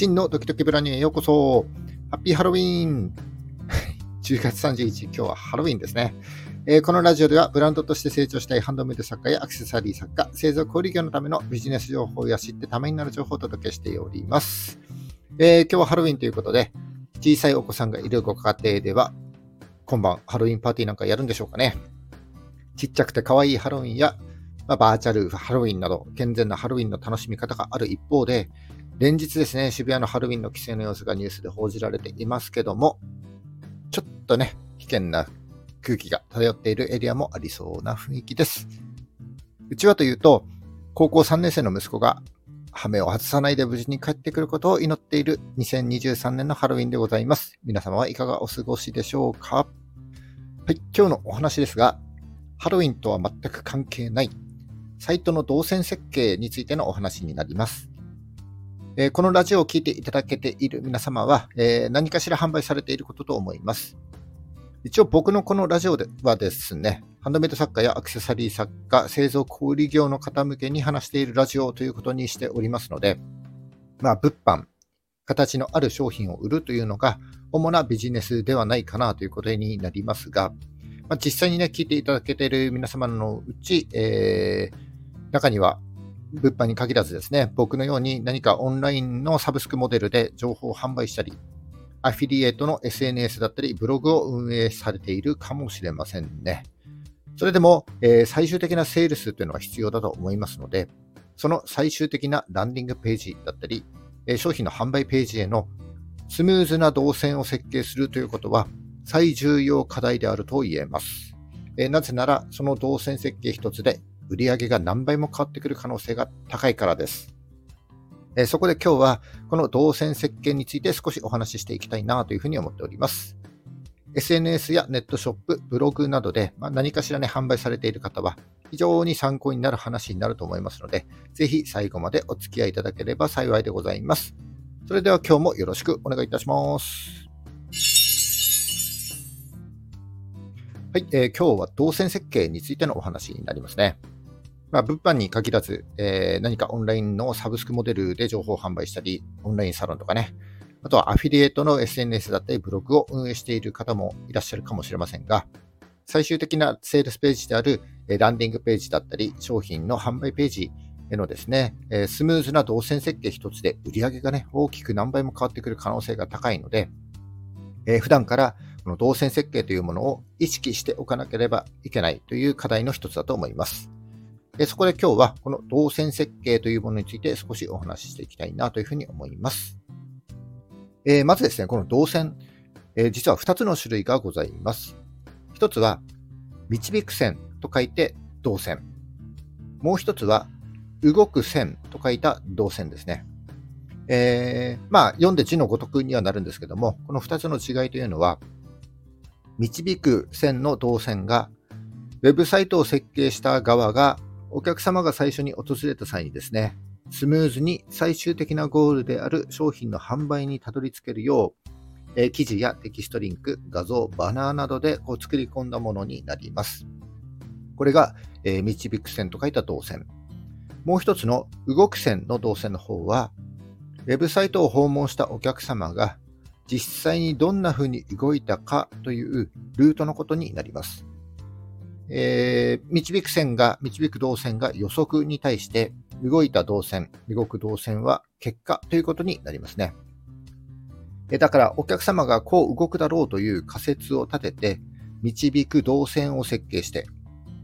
真のドキドキブラニュへようこそ。ハッピーハロウィン。10月31日、今日はハロウィンですね。えー、このラジオではブランドとして成長したいハンドメイド作家やアクセサリー作家、製造小売業のためのビジネス情報や知ってためになる情報をお届けしております。えー、今日はハロウィンということで、小さいお子さんがいるご家庭では、今晩ハロウィンパーティーなんかやるんでしょうかね。ちっちゃくて可愛いハロウィンや、まあ、バーチャルハロウィンなど、健全なハロウィンの楽しみ方がある一方で、連日ですね、渋谷のハロウィンの規制の様子がニュースで報じられていますけども、ちょっとね、危険な空気が漂っているエリアもありそうな雰囲気です。うちはというと、高校3年生の息子が、羽目を外さないで無事に帰ってくることを祈っている2023年のハロウィンでございます。皆様はいかがお過ごしでしょうか？はい、今日のお話ですが、ハロウィンとは全く関係ない、サイトの動線設計についてのお話になります。えー、このラジオを聴いていただけている皆様は、えー、何かしら販売されていることと思います。一応僕のこのラジオではですね、ハンドメイド作家やアクセサリー作家、製造小売業の方向けに話しているラジオということにしておりますので、まあ、物販、形のある商品を売るというのが主なビジネスではないかなということになりますが、まあ、実際にね、聞いていただけている皆様のうち、えー、中には物販に限らずですね、僕のように何かオンラインのサブスクモデルで情報を販売したり、アフィリエイトの SNS だったり、ブログを運営されているかもしれませんね。それでも、えー、最終的なセールスというのは必要だと思いますので、その最終的なランディングページだったり、えー、商品の販売ページへのスムーズな動線を設計するということは最重要課題であると言えます。えー、なぜなら、その動線設計一つで売上が何倍も変わってくる可能性が高いからです。えそこで今日はこの動線設計について少しお話ししていきたいなというふうに思っております。SNS やネットショップ、ブログなどで、まあ、何かしらね、販売されている方は非常に参考になる話になると思いますので、ぜひ最後までお付き合いいただければ幸いでございます。それでは今日もよろしくお願いいたします。はい、えー、今日は動線設計についてのお話になりますね。まあ、物販に限らず、えー、何かオンラインのサブスクモデルで情報を販売したり、オンラインサロンとかね、あとはアフィリエイトの SNS だったりブログを運営している方もいらっしゃるかもしれませんが、最終的なセールスページであるランディングページだったり、商品の販売ページへのですね、スムーズな動線設計一つで売り上げがね、大きく何倍も変わってくる可能性が高いので、えー、普段からこの動線設計というものを意識しておかなければいけないという課題の一つだと思います。そこで今日はこの動線設計というものについて少しお話ししていきたいなというふうに思います。えー、まずですね、この動線、えー、実は2つの種類がございます。1つは、導く線と書いて動線。もう1つは、動く線と書いた動線ですね。えー、まあ、読んで字のごとくにはなるんですけども、この2つの違いというのは、導く線の動線が、ウェブサイトを設計した側がお客様が最初に訪れた際にですね、スムーズに最終的なゴールである商品の販売にたどり着けるよう、えー、記事やテキストリンク、画像、バナーなどでこう作り込んだものになります。これが、えー、導く線と書いた動線。もう一つの動く線の動線の方は、ウェブサイトを訪問したお客様が実際にどんな風に動いたかというルートのことになります。えー、導く線が、導く動線が予測に対して、動いた動線、動く動線は結果ということになりますね。えだから、お客様がこう動くだろうという仮説を立てて、導く動線を設計して、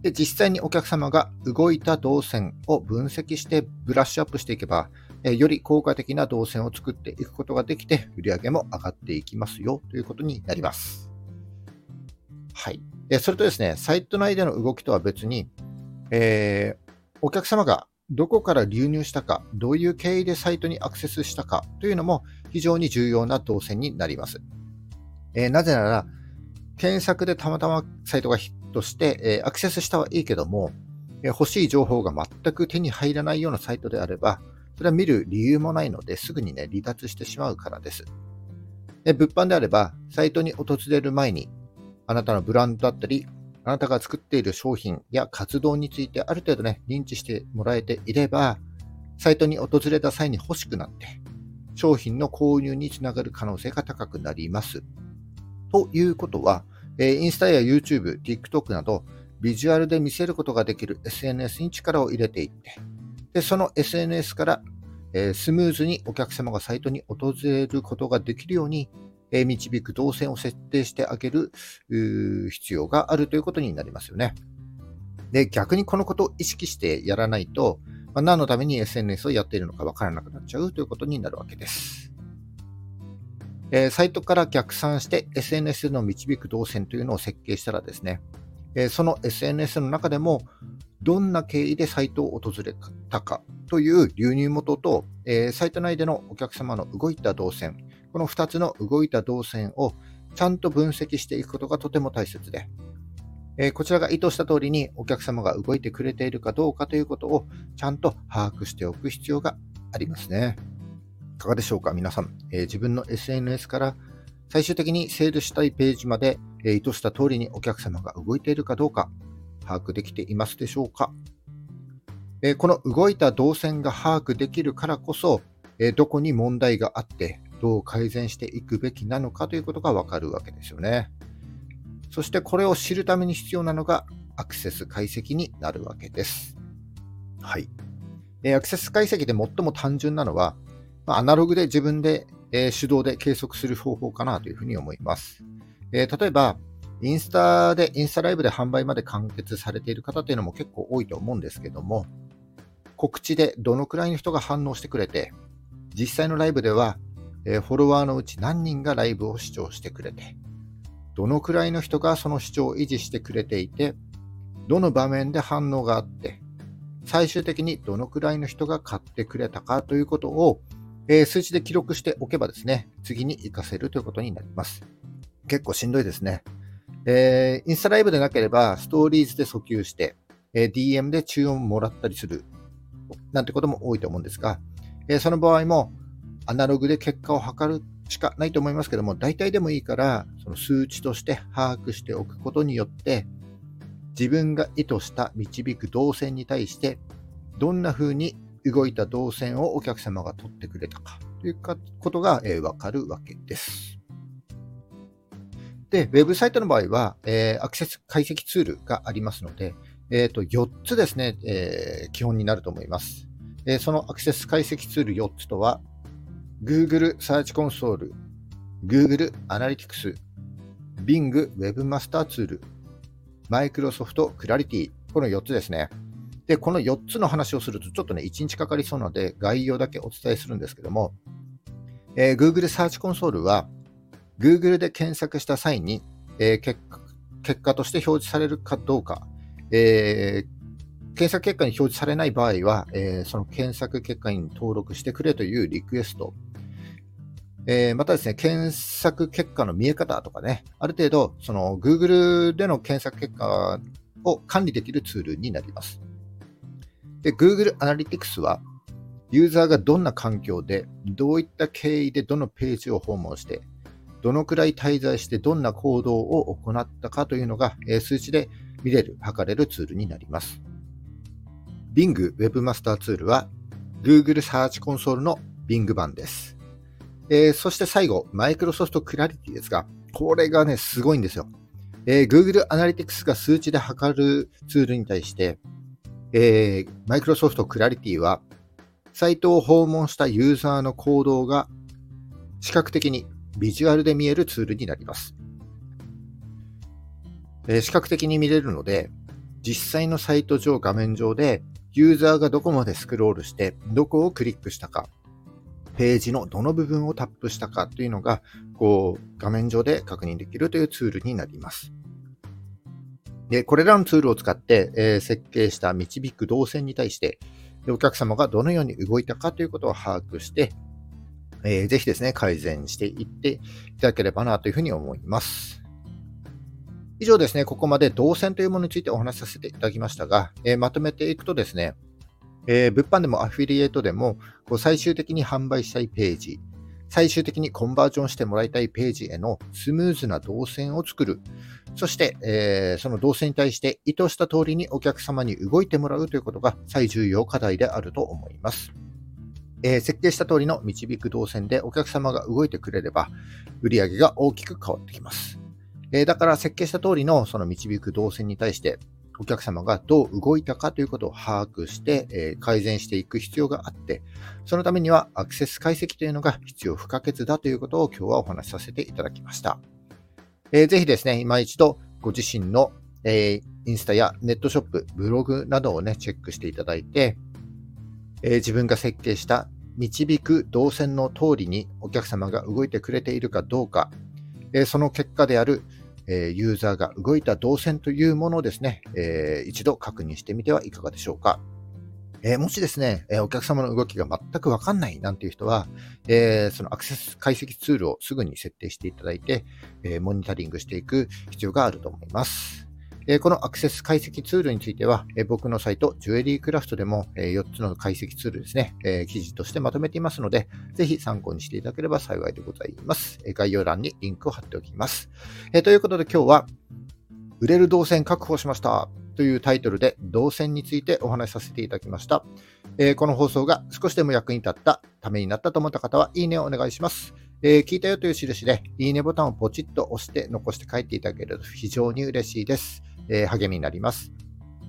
で、実際にお客様が動いた動線を分析してブラッシュアップしていけば、えより効果的な動線を作っていくことができて、売り上げも上がっていきますよということになります。はい。それとですね、サイト内での動きとは別に、えー、お客様がどこから流入したか、どういう経緯でサイトにアクセスしたかというのも非常に重要な動線になります。えー、なぜなら、検索でたまたまサイトがヒットして、えー、アクセスしたはいいけども、え欲しい情報が全く手に入らないようなサイトであれば、それは見る理由もないので、すぐにね、離脱してしまうからです。で物販であれば、サイトに訪れる前に、あなたのブランドだったり、あなたが作っている商品や活動についてある程度ね、認知してもらえていれば、サイトに訪れた際に欲しくなって、商品の購入につながる可能性が高くなります。ということは、えインスタや YouTube、TikTok など、ビジュアルで見せることができる SNS に力を入れていって、でその SNS から、えスムーズにお客様がサイトに訪れることができるように、え導く動線を設定してあげる必要があるということになりますよね。で、逆にこのことを意識してやらないと、まあ、何のために SNS をやっているのかわからなくなっちゃうということになるわけです。え、サイトから逆算して SNS の導く動線というのを設計したらですね、え、その SNS の中でもどんな経緯でサイトを訪れたかという流入元と、え、サイト内でのお客様の動いた動線、この2つの動いた動線をちゃんと分析していくことがとても大切で、えこちらが意図した通りにお客様が動いてくれているかどうかということをちゃんと把握しておく必要がありますね。いかがでしょうか皆さん、え自分の SNS から最終的にセールしたいページまで、え意図した通りにお客様が動いているかどうか把握できていますでしょうか、えこの動いた動線が把握できるからこそ、えどこに問題があってどう改善していくべきなのかということがわかるわけですよね。そしてこれを知るために必要なのがアクセス解析になるわけです。はい。えアクセス解析で最も単純なのは、まアナログで自分で、え手動で計測する方法かなというふうに思います。え例えば、インスタで、インスタライブで販売まで完結されている方というのも結構多いと思うんですけども、告知でどのくらいの人が反応してくれて、実際のライブでは、えフォロワーのうち何人がライブを視聴してくれて、どのくらいの人がその主張を維持してくれていて、どの場面で反応があって、最終的にどのくらいの人が買ってくれたかということを、えー、数値で記録しておけばですね、次に活かせるということになります。結構しんどいですね。えー、インスタライブでなければ、ストーリーズで訴求して、えー、DM で注文もらったりする、なんてことも多いと思うんですが、えその場合も、アナログで結果を測るしかないと思いますけども、大体でもいいから、その数値として把握しておくことによって、自分が意図した導く動線に対して、どんな風に動いた動線をお客様が取ってくれたかということが、え、わかるわけです。で、ウェブサイトの場合は、えー、アクセス解析ツールがありますので、えー、と4つですね、えー、基本になると思います。え、そのアクセス解析ツール4つとは、Google サーチコンソール、Google アナリティクス、Bing Webmaster ツール、Microsoft Clarity、この4つですね。で、この4つの話をするとちょっとね、1日かかりそうなので、概要だけお伝えするんですけども、えー、Google サーチコンソールは、Google で検索した際に、えー、結果結果として表示されるかどうか、えー、検索結果に表示されない場合は、えー、その検索結果に登録してくれというリクエスト、えー、またですね、検索結果の見え方とかね、ある程度、その Google での検索結果を管理できるツールになります。で、Google Analytics は、ユーザーがどんな環境で、どういった経緯でどのページを訪問して、どのくらい滞在してどんな行動を行ったかというのが、え数値で見れる、測れるツールになります。Bing Webmaster ツールは Google サーチコンソールの Bing 版です。えー、そして最後、Microsoft Clarity ですが、これがね、すごいんですよ。えー、Google Analytics が数値で測るツールに対して、えー、Microsoft Clarity は、サイトを訪問したユーザーの行動が視覚的にビジュアルで見えるツールになります。えー、視覚的に見れるので、実際のサイト上、画面上でユーザーがどこまでスクロールして、どこをクリックしたか、ページのどの部分をタップしたかというのが、こう、画面上で確認できるというツールになります。で、これらのツールを使って、えー、設計した導く動線に対して、お客様がどのように動いたかということを把握して、えー、ぜひですね、改善していっていただければなというふうに思います。以上ですね、ここまで動線というものについてお話しさせていただきましたが、えー、まとめていくとですね、えー、物販でもアフィリエイトでも、こう最終的に販売したいページ、最終的にコンバージョンしてもらいたいページへのスムーズな動線を作る。そして、えー、その動線に対して意図した通りにお客様に動いてもらうということが最重要課題であると思います。えー、設計した通りの導く動線でお客様が動いてくれれば、売上が大きく変わってきます。えー、だから設計した通りのその導く動線に対して、お客様がどう動いたかということを把握して、え、改善していく必要があって、そのためにはアクセス解析というのが必要不可欠だということを今日はお話しさせていただきました。えー、ぜひですね、今一度ご自身の、え、インスタやネットショップ、ブログなどをね、チェックしていただいて、え、自分が設計した導く動線の通りにお客様が動いてくれているかどうか、え、その結果である、え、ユーザーが動いた動線というものをですね、え一度確認してみてはいかがでしょうか。え、もしですね、え、お客様の動きが全くわかんないなんていう人は、えー、そのアクセス解析ツールをすぐに設定していただいて、えモニタリングしていく必要があると思います。えこのアクセス解析ツールについては、え僕のサイト、ジュエリークラフトでも、え4つの解析ツールですね、え記事としてまとめていますので、ぜひ参考にしていただければ幸いでございます。え概要欄にリンクを貼っておきます。えということで今日は、売れる動線確保しましたというタイトルで動線についてお話しさせていただきました。えこの放送が少しでも役に立ったためになったと思った方は、いいねをお願いします。えー、聞いたよという印で、いいねボタンをポチッと押して残して帰っていただけると非常に嬉しいです。えー、励みになります。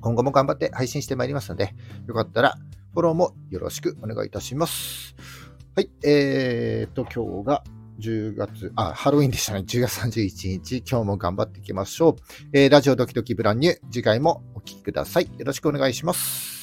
今後も頑張って配信してまいりますので、よかったらフォローもよろしくお願いいたします。はい、えーと、今日が10月、あ、ハロウィンでしたね。10月31日、今日も頑張っていきましょう。えー、ラジオドキドキブランニュー、次回もお聴きください。よろしくお願いします。